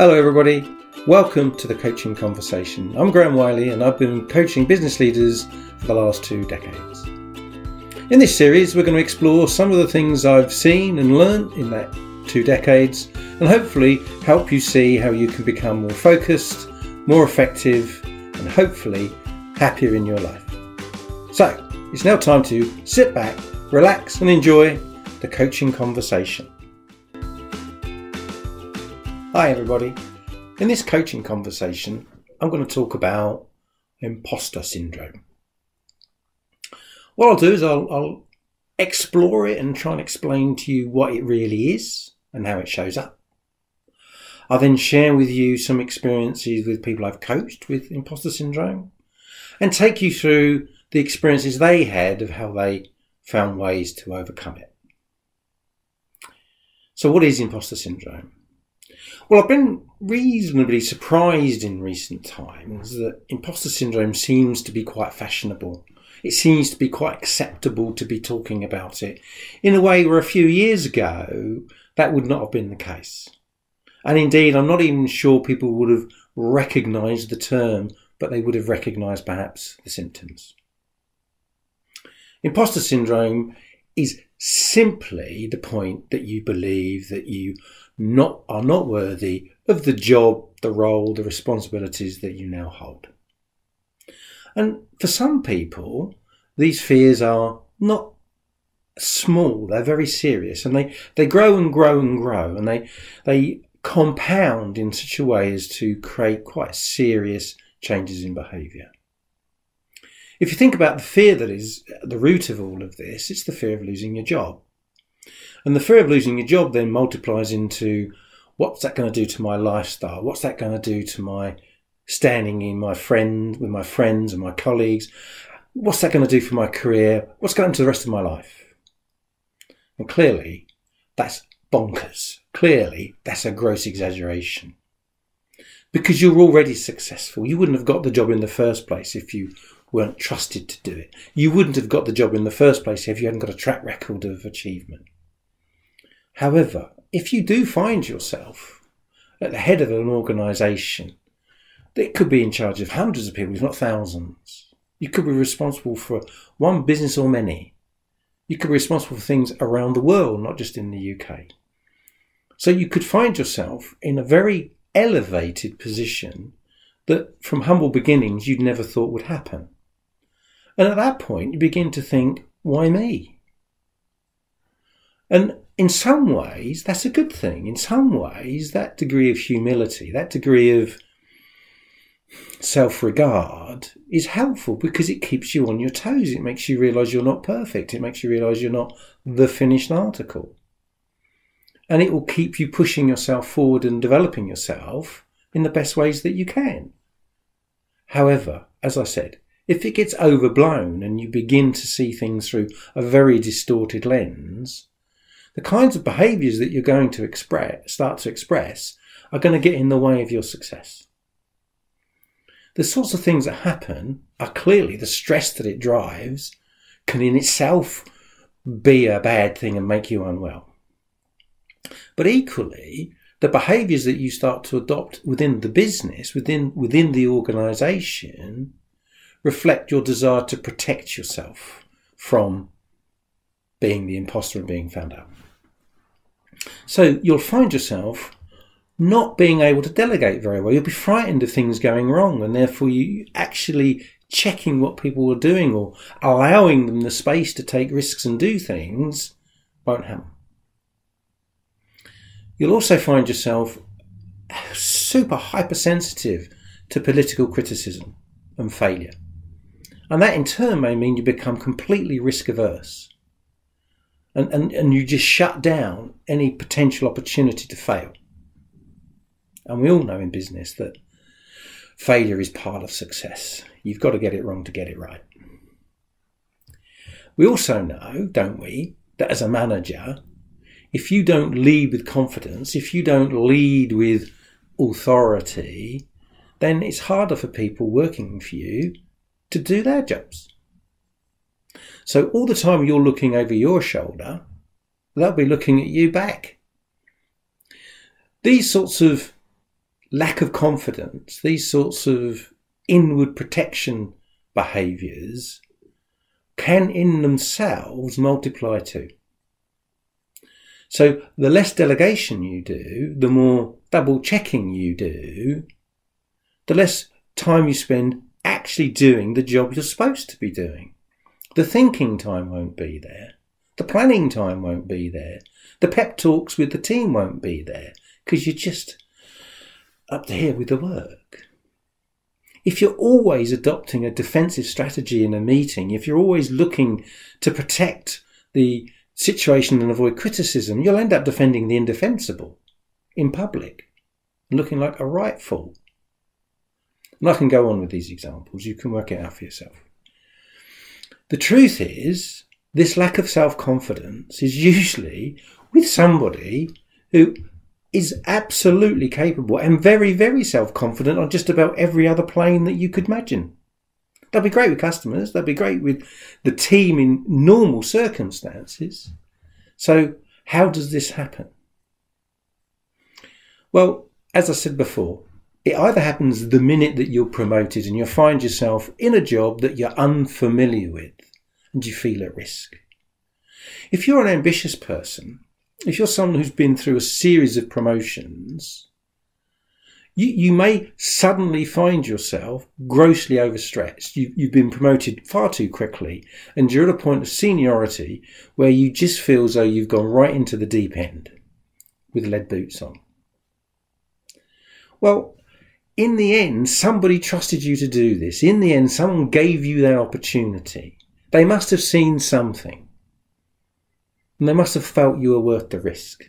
Hello, everybody. Welcome to the Coaching Conversation. I'm Graham Wiley, and I've been coaching business leaders for the last two decades. In this series, we're going to explore some of the things I've seen and learned in that two decades, and hopefully help you see how you can become more focused, more effective, and hopefully happier in your life. So, it's now time to sit back, relax, and enjoy the coaching conversation. Hi, everybody. In this coaching conversation, I'm going to talk about imposter syndrome. What I'll do is I'll, I'll explore it and try and explain to you what it really is and how it shows up. I'll then share with you some experiences with people I've coached with imposter syndrome and take you through the experiences they had of how they found ways to overcome it. So, what is imposter syndrome? Well, I've been reasonably surprised in recent times that imposter syndrome seems to be quite fashionable. It seems to be quite acceptable to be talking about it in a way where a few years ago that would not have been the case. And indeed, I'm not even sure people would have recognised the term, but they would have recognised perhaps the symptoms. Imposter syndrome is simply the point that you believe that you not are not worthy of the job, the role, the responsibilities that you now hold. And for some people, these fears are not small, they're very serious and they, they grow and grow and grow and they, they compound in such a way as to create quite serious changes in behaviour. If you think about the fear that is the root of all of this, it's the fear of losing your job. And the fear of losing your job then multiplies into what's that going to do to my lifestyle? What's that going to do to my standing in my friend with my friends and my colleagues? What's that going to do for my career? What's going to do the rest of my life? And clearly, that's bonkers. Clearly, that's a gross exaggeration. Because you're already successful. You wouldn't have got the job in the first place if you weren't trusted to do it. You wouldn't have got the job in the first place if you hadn't got a track record of achievement. However, if you do find yourself at the head of an organisation that could be in charge of hundreds of people, if not thousands, you could be responsible for one business or many. You could be responsible for things around the world, not just in the UK. So you could find yourself in a very elevated position that from humble beginnings you'd never thought would happen. And at that point, you begin to think, why me? And in some ways, that's a good thing. In some ways, that degree of humility, that degree of self regard is helpful because it keeps you on your toes. It makes you realize you're not perfect. It makes you realize you're not the finished article. And it will keep you pushing yourself forward and developing yourself in the best ways that you can. However, as I said, if it gets overblown and you begin to see things through a very distorted lens, the kinds of behaviors that you're going to express, start to express are going to get in the way of your success. The sorts of things that happen are clearly the stress that it drives can in itself be a bad thing and make you unwell. But equally, the behaviors that you start to adopt within the business, within, within the organization, reflect your desire to protect yourself from being the imposter and being found out. So you'll find yourself not being able to delegate very well. You'll be frightened of things going wrong, and therefore you actually checking what people are doing or allowing them the space to take risks and do things won't happen. You'll also find yourself super hypersensitive to political criticism and failure. And that in turn may mean you become completely risk averse and, and, and you just shut down any potential opportunity to fail. And we all know in business that failure is part of success. You've got to get it wrong to get it right. We also know, don't we, that as a manager, if you don't lead with confidence, if you don't lead with authority, then it's harder for people working for you to do their jobs. So all the time you're looking over your shoulder, they'll be looking at you back. These sorts of lack of confidence, these sorts of inward protection behaviours can in themselves multiply too. So the less delegation you do, the more double checking you do, the less time you spend actually doing the job you're supposed to be doing. The thinking time won't be there. The planning time won't be there. The pep talks with the team won't be there because you're just up to here with the work. If you're always adopting a defensive strategy in a meeting, if you're always looking to protect the situation and avoid criticism, you'll end up defending the indefensible in public looking like a right fool. And I can go on with these examples. You can work it out for yourself. The truth is, this lack of self confidence is usually with somebody who is absolutely capable and very, very self confident on just about every other plane that you could imagine. They'll be great with customers, they'll be great with the team in normal circumstances. So, how does this happen? Well, as I said before, it either happens the minute that you're promoted and you find yourself in a job that you're unfamiliar with and you feel at risk. If you're an ambitious person, if you're someone who's been through a series of promotions, you, you may suddenly find yourself grossly overstressed. You, you've been promoted far too quickly, and you're at a point of seniority where you just feel as though you've gone right into the deep end with lead boots on. Well, in the end, somebody trusted you to do this. In the end, someone gave you that opportunity. They must have seen something. And they must have felt you were worth the risk.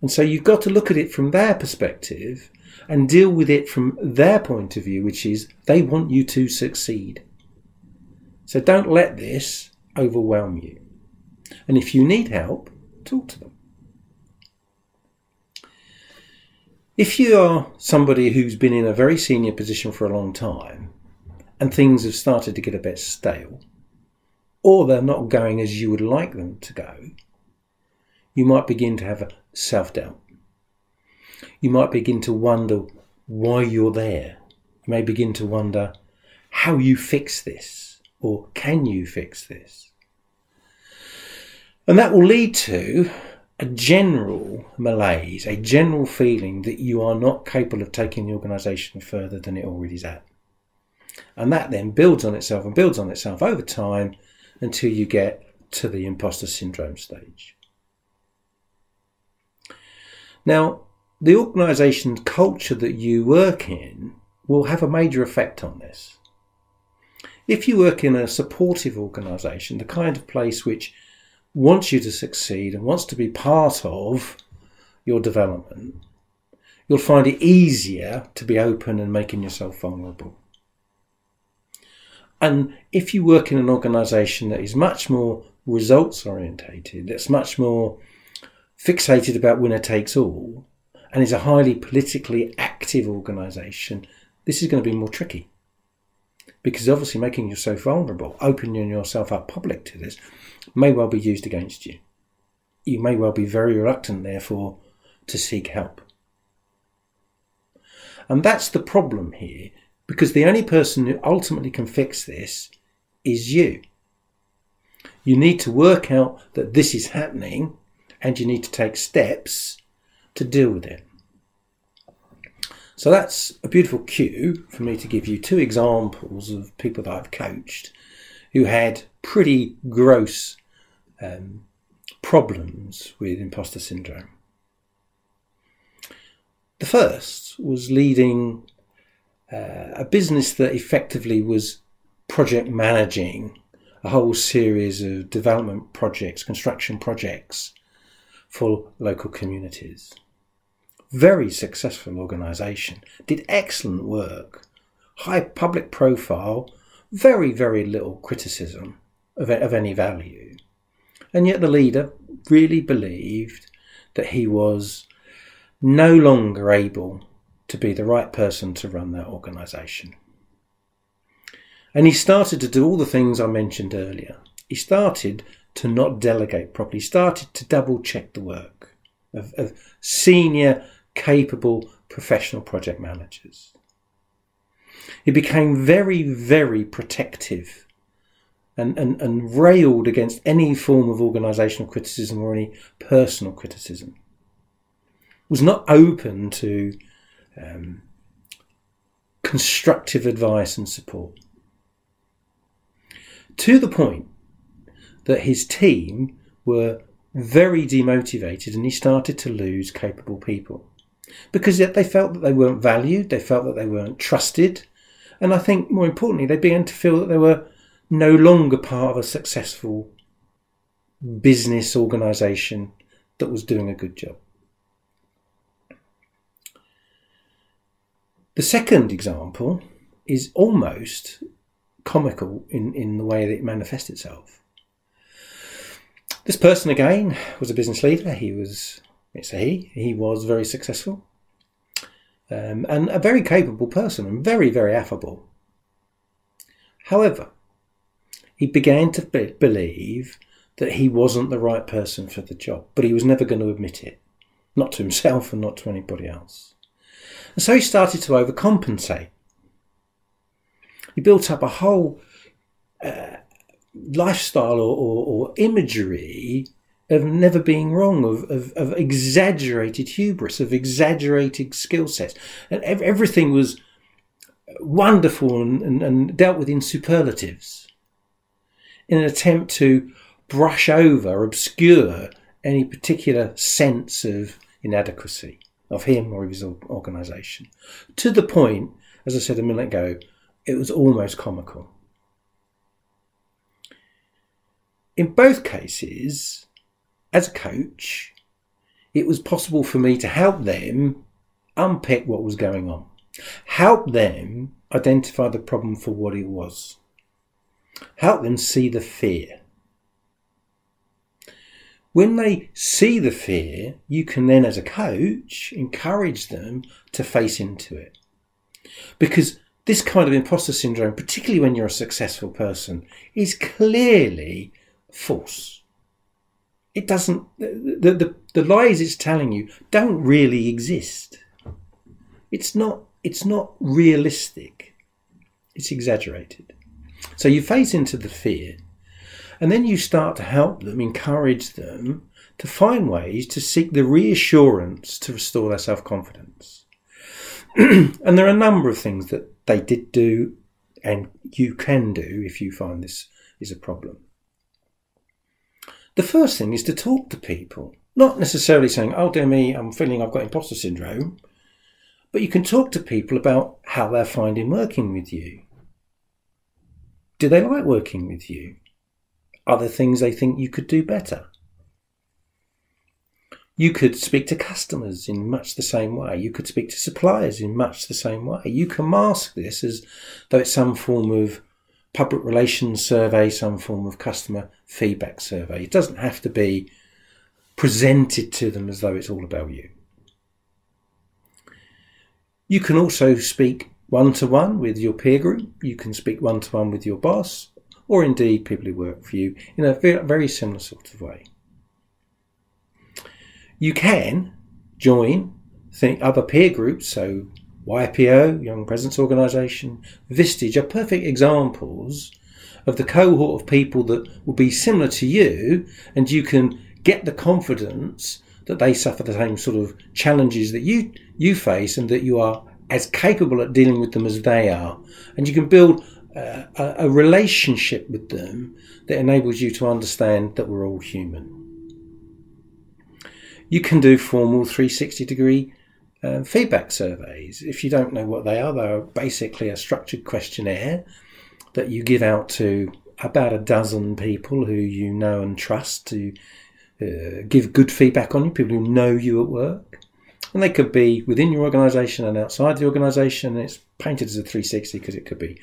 And so you've got to look at it from their perspective and deal with it from their point of view, which is they want you to succeed. So don't let this overwhelm you. And if you need help, talk to them. If you are somebody who's been in a very senior position for a long time and things have started to get a bit stale, or they're not going as you would like them to go, you might begin to have a self doubt. You might begin to wonder why you're there. You may begin to wonder how you fix this or can you fix this? And that will lead to a general malaise, a general feeling that you are not capable of taking the organisation further than it already is at. And that then builds on itself and builds on itself over time until you get to the imposter syndrome stage. Now, the organisation culture that you work in will have a major effect on this. If you work in a supportive organisation, the kind of place which wants you to succeed and wants to be part of your development, you'll find it easier to be open and making yourself vulnerable. And if you work in an organization that is much more results orientated, that's much more fixated about winner takes all, and is a highly politically active organization, this is going to be more tricky. Because obviously, making yourself vulnerable, opening yourself up public to this, may well be used against you. You may well be very reluctant, therefore, to seek help. And that's the problem here, because the only person who ultimately can fix this is you. You need to work out that this is happening and you need to take steps to deal with it. So that's a beautiful cue for me to give you two examples of people that I've coached who had pretty gross um, problems with imposter syndrome. The first was leading uh, a business that effectively was project managing a whole series of development projects, construction projects for local communities. Very successful organisation, did excellent work, high public profile, very, very little criticism of, of any value. And yet the leader really believed that he was no longer able to be the right person to run that organisation. And he started to do all the things I mentioned earlier. He started to not delegate properly, he started to double check the work of, of senior capable professional project managers. He became very, very protective and, and, and railed against any form of organisational criticism or any personal criticism. Was not open to um, constructive advice and support. To the point that his team were very demotivated and he started to lose capable people because yet they felt that they weren't valued, they felt that they weren't trusted, and I think more importantly, they began to feel that they were no longer part of a successful business organisation that was doing a good job. The second example is almost comical in, in the way that it manifests itself. This person again was a business leader. He was, it's a he, he was very successful um, and a very capable person and very, very affable. However, he began to be- believe that he wasn't the right person for the job, but he was never going to admit it, not to himself and not to anybody else. And so he started to overcompensate. He built up a whole uh, lifestyle or, or, or, imagery of never being wrong, of, of, of exaggerated hubris, of exaggerated skill sets. And ev- everything was wonderful and, and, and dealt with in superlatives in an attempt to brush over, obscure any particular sense of inadequacy of him or of his organisation. To the point, as I said a minute ago, it was almost comical. In both cases, as a coach, it was possible for me to help them unpick what was going on, help them identify the problem for what it was, help them see the fear. When they see the fear, you can then, as a coach, encourage them to face into it. Because this kind of imposter syndrome, particularly when you're a successful person, is clearly false. It doesn't, the, the, the lies it's telling you don't really exist. It's not, it's not realistic. It's exaggerated. So you face into the fear and then you start to help them, encourage them to find ways to seek the reassurance to restore their self confidence. and there are a number of things that they did do and you can do if you find this is a problem. The first thing is to talk to people, not necessarily saying, oh dear me, I'm feeling I've got imposter syndrome, but you can talk to people about how they're finding working with you. Do they like working with you? Are there things they think you could do better? You could speak to customers in much the same way. You could speak to suppliers in much the same way. You can mask this as though it's some form of public relations survey, some form of customer feedback survey. It doesn't have to be presented to them as though it's all about you. You can also speak one to one with your peer group. You can speak one to one with your boss, or indeed people who work for you in a very similar sort of way. You can join think other peer groups, so YPO, Young Presidents' Organisation, Vistage are perfect examples of the cohort of people that will be similar to you, and you can get the confidence that they suffer the same sort of challenges that you you face, and that you are as capable at dealing with them as they are, and you can build a, a relationship with them that enables you to understand that we're all human. You can do formal 360 degree um, feedback surveys. If you don't know what they are, they are basically a structured questionnaire that you give out to about a dozen people who you know and trust to uh, give good feedback on you, people who know you at work. And they could be within your organisation and outside the organisation. It's painted as a 360 because it could be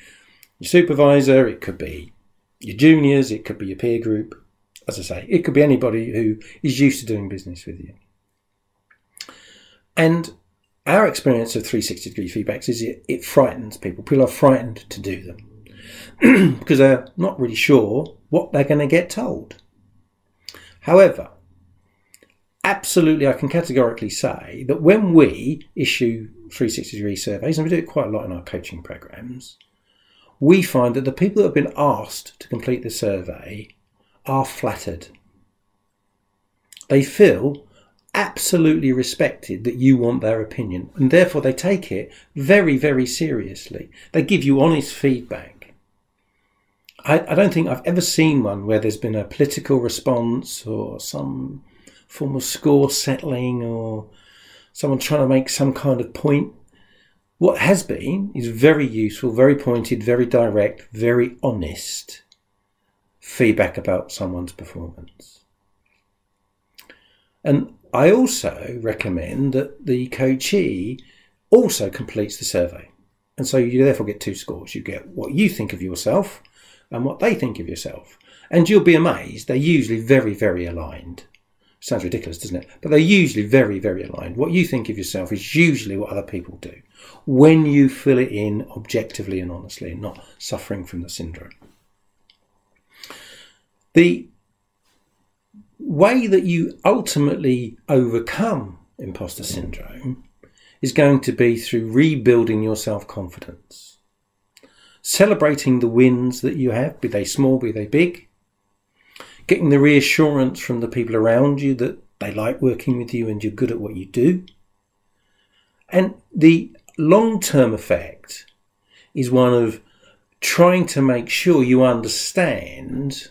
your supervisor, it could be your juniors, it could be your peer group. As I say, it could be anybody who is used to doing business with you. And our experience of 360 degree feedbacks is it, it frightens people. People are frightened to do them because they're not really sure what they're going to get told. However, absolutely, I can categorically say that when we issue 360 degree surveys, and we do it quite a lot in our coaching programs, we find that the people that have been asked to complete the survey are flattered. They feel absolutely respected that you want their opinion, and therefore they take it very, very seriously. They give you honest feedback. I, I don't think I've ever seen one where there's been a political response or some form of score settling or someone trying to make some kind of point. What has been is very useful, very pointed, very direct, very honest feedback about someone's performance. And I also recommend that the coachee also completes the survey. And so you therefore get two scores. You get what you think of yourself and what they think of yourself. And you'll be amazed, they're usually very, very aligned. Sounds ridiculous, doesn't it? But they're usually very, very aligned. What you think of yourself is usually what other people do when you fill it in objectively and honestly not suffering from the syndrome. The way that you ultimately overcome imposter syndrome is going to be through rebuilding your self confidence, celebrating the wins that you have, be they small, be they big, getting the reassurance from the people around you that they like working with you and you're good at what you do. And the long term effect is one of trying to make sure you understand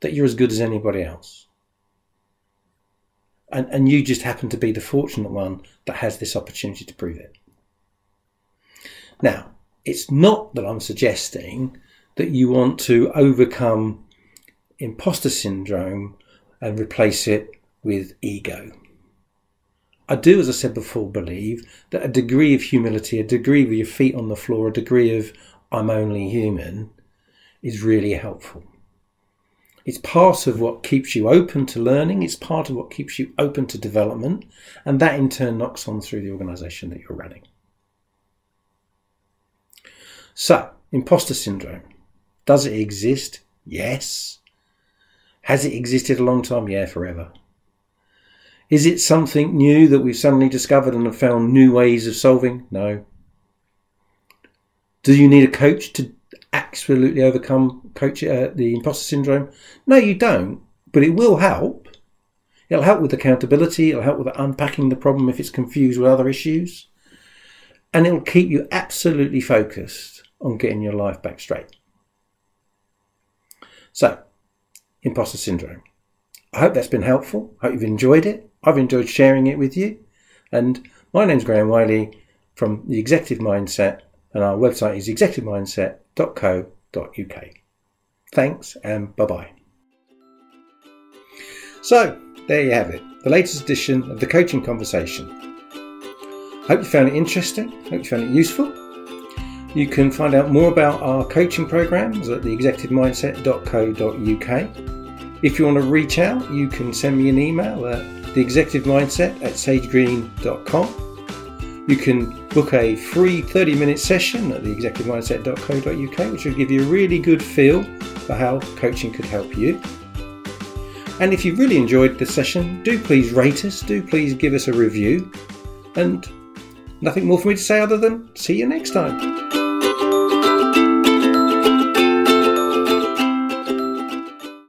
that you're as good as anybody else and, and you just happen to be the fortunate one that has this opportunity to prove it. Now, it's not that I'm suggesting that you want to overcome imposter syndrome and replace it with ego. I do, as I said before, believe that a degree of humility, a degree with your feet on the floor, a degree of I'm only human is really helpful. It's part of what keeps you open to learning. It's part of what keeps you open to development. And that in turn knocks on through the organization that you're running. So, imposter syndrome. Does it exist? Yes. Has it existed a long time? Yeah, forever. Is it something new that we've suddenly discovered and have found new ways of solving? No. Do you need a coach to absolutely overcome coach uh, the imposter syndrome? No, you don't, but it will help. It'll help with accountability. It'll help with unpacking the problem if it's confused with other issues, and it'll keep you absolutely focused on getting your life back straight. So, imposter syndrome. I hope that's been helpful. I hope you've enjoyed it. I've enjoyed sharing it with you. And my name's Graham Wiley from the Executive Mindset, and our website is executivemindset.co.uk. Thanks and bye bye. So, there you have it, the latest edition of the Coaching Conversation. Hope you found it interesting, hope you found it useful. You can find out more about our coaching programs at theexecutivemindset.co.uk. If you want to reach out, you can send me an email at theexecutivemindset at sagegreen.com you can book a free 30 minute session at theexecutivemindset.co.uk, which will give you a really good feel for how coaching could help you. And if you've really enjoyed the session, do please rate us, do please give us a review. And nothing more for me to say other than see you next time.